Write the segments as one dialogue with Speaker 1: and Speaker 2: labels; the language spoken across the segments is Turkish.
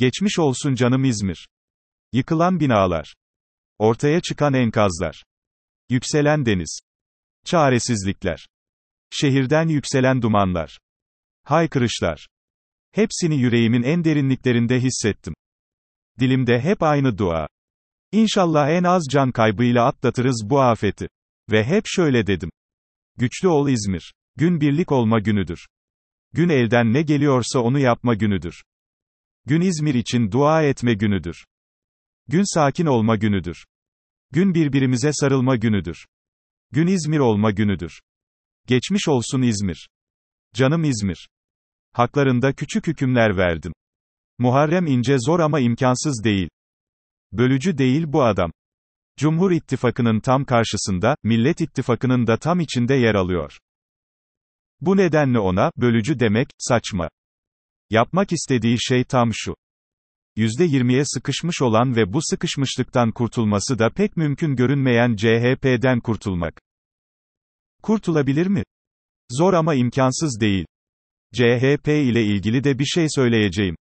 Speaker 1: Geçmiş olsun canım İzmir. Yıkılan binalar. Ortaya çıkan enkazlar. Yükselen deniz. Çaresizlikler. Şehirden yükselen dumanlar. Haykırışlar. Hepsini yüreğimin en derinliklerinde hissettim. Dilimde hep aynı dua. İnşallah en az can kaybıyla atlatırız bu afeti. Ve hep şöyle dedim. Güçlü ol İzmir. Gün birlik olma günüdür. Gün elden ne geliyorsa onu yapma günüdür. Gün İzmir için dua etme günüdür. Gün sakin olma günüdür. Gün birbirimize sarılma günüdür. Gün İzmir olma günüdür. Geçmiş olsun İzmir. Canım İzmir. Haklarında küçük hükümler verdim. Muharrem İnce zor ama imkansız değil. Bölücü değil bu adam. Cumhur İttifakı'nın tam karşısında, Millet İttifakı'nın da tam içinde yer alıyor. Bu nedenle ona, bölücü demek, saçma. Yapmak istediği şey tam şu. %20'ye sıkışmış olan ve bu sıkışmışlıktan kurtulması da pek mümkün görünmeyen CHP'den kurtulmak. Kurtulabilir mi? Zor ama imkansız değil. CHP ile ilgili de bir şey söyleyeceğim.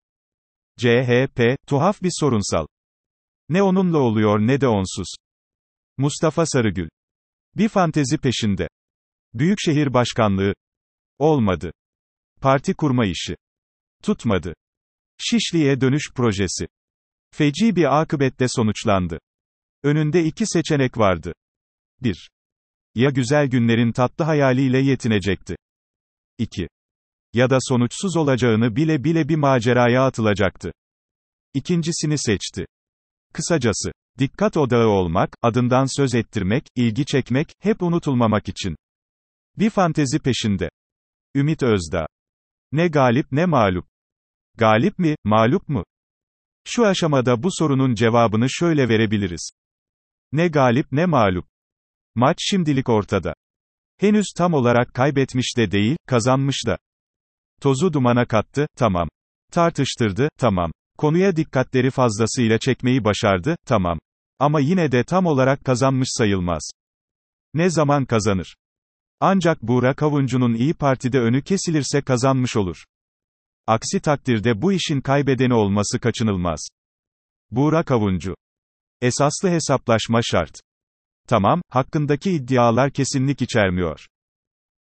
Speaker 1: CHP, tuhaf bir sorunsal. Ne onunla oluyor ne de onsuz. Mustafa Sarıgül. Bir fantezi peşinde. Büyükşehir Başkanlığı. Olmadı. Parti kurma işi. Tutmadı. Şişli'ye dönüş projesi. Feci bir akıbette sonuçlandı. Önünde iki seçenek vardı. 1. Ya güzel günlerin tatlı hayaliyle yetinecekti. 2. Ya da sonuçsuz olacağını bile bile bir maceraya atılacaktı. İkincisini seçti. Kısacası, dikkat odağı olmak, adından söz ettirmek, ilgi çekmek, hep unutulmamak için. Bir fantezi peşinde. Ümit Özdağ. Ne galip ne mağlup. Galip mi, mağlup mu? Şu aşamada bu sorunun cevabını şöyle verebiliriz. Ne galip ne mağlup. Maç şimdilik ortada. Henüz tam olarak kaybetmiş de değil, kazanmış da. Tozu dumana kattı, tamam. Tartıştırdı, tamam. Konuya dikkatleri fazlasıyla çekmeyi başardı, tamam. Ama yine de tam olarak kazanmış sayılmaz. Ne zaman kazanır? Ancak Buğra Kavuncu'nun İyi Parti'de önü kesilirse kazanmış olur. Aksi takdirde bu işin kaybedeni olması kaçınılmaz. Buğra Kavuncu. Esaslı hesaplaşma şart. Tamam, hakkındaki iddialar kesinlik içermiyor.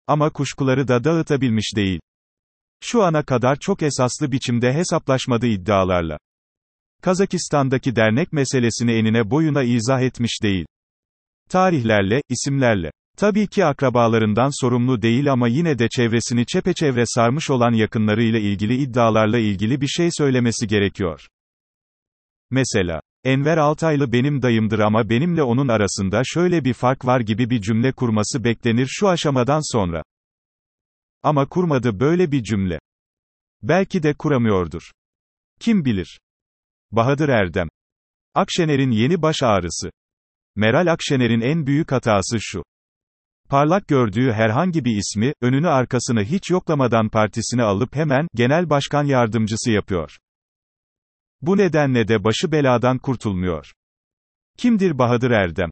Speaker 1: Ama kuşkuları da dağıtabilmiş değil. Şu ana kadar çok esaslı biçimde hesaplaşmadı iddialarla. Kazakistan'daki dernek meselesini enine boyuna izah etmiş değil. Tarihlerle, isimlerle. Tabii ki akrabalarından sorumlu değil ama yine de çevresini çepeçevre sarmış olan yakınlarıyla ilgili iddialarla ilgili bir şey söylemesi gerekiyor. Mesela, Enver Altaylı benim dayımdır ama benimle onun arasında şöyle bir fark var gibi bir cümle kurması beklenir şu aşamadan sonra. Ama kurmadı böyle bir cümle. Belki de kuramıyordur. Kim bilir? Bahadır Erdem. Akşener'in yeni baş ağrısı. Meral Akşener'in en büyük hatası şu. Parlak gördüğü herhangi bir ismi, önünü arkasını hiç yoklamadan partisine alıp hemen, genel başkan yardımcısı yapıyor. Bu nedenle de başı beladan kurtulmuyor. Kimdir Bahadır Erdem?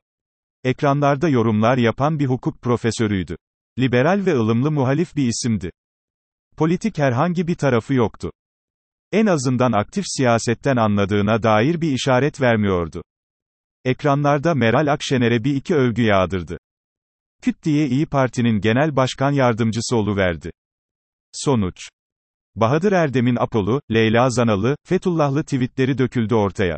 Speaker 1: Ekranlarda yorumlar yapan bir hukuk profesörüydü. Liberal ve ılımlı muhalif bir isimdi. Politik herhangi bir tarafı yoktu. En azından aktif siyasetten anladığına dair bir işaret vermiyordu. Ekranlarda Meral Akşener'e bir iki övgü yağdırdı. Küt diye İyi Parti'nin genel başkan yardımcısı oluverdi. Sonuç. Bahadır Erdem'in Apolu, Leyla Zanalı, Fethullahlı tweetleri döküldü ortaya.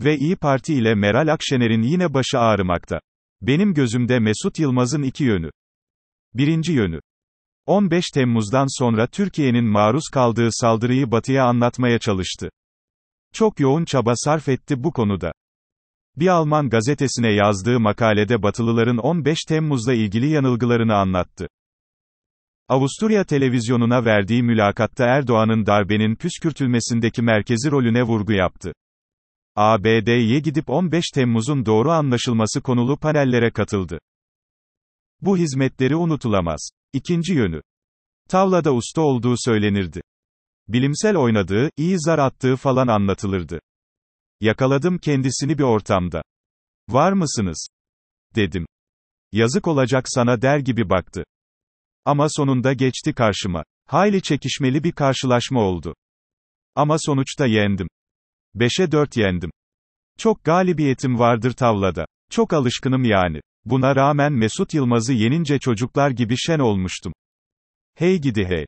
Speaker 1: Ve İyi Parti ile Meral Akşener'in yine başı ağrımakta. Benim gözümde Mesut Yılmaz'ın iki yönü. Birinci yönü. 15 Temmuz'dan sonra Türkiye'nin maruz kaldığı saldırıyı Batı'ya anlatmaya çalıştı. Çok yoğun çaba sarf etti bu konuda. Bir Alman gazetesine yazdığı makalede Batılıların 15 Temmuz'la ilgili yanılgılarını anlattı. Avusturya televizyonuna verdiği mülakatta Erdoğan'ın darbenin püskürtülmesindeki merkezi rolüne vurgu yaptı. ABD'ye gidip 15 Temmuz'un doğru anlaşılması konulu panellere katıldı. Bu hizmetleri unutulamaz. İkinci yönü. Tavlada usta olduğu söylenirdi. Bilimsel oynadığı, iyi zar attığı falan anlatılırdı. Yakaladım kendisini bir ortamda. Var mısınız? Dedim. Yazık olacak sana der gibi baktı. Ama sonunda geçti karşıma. Hayli çekişmeli bir karşılaşma oldu. Ama sonuçta yendim. 5'e 4 yendim. Çok galibiyetim vardır tavlada. Çok alışkınım yani. Buna rağmen Mesut Yılmaz'ı yenince çocuklar gibi şen olmuştum. Hey gidi hey.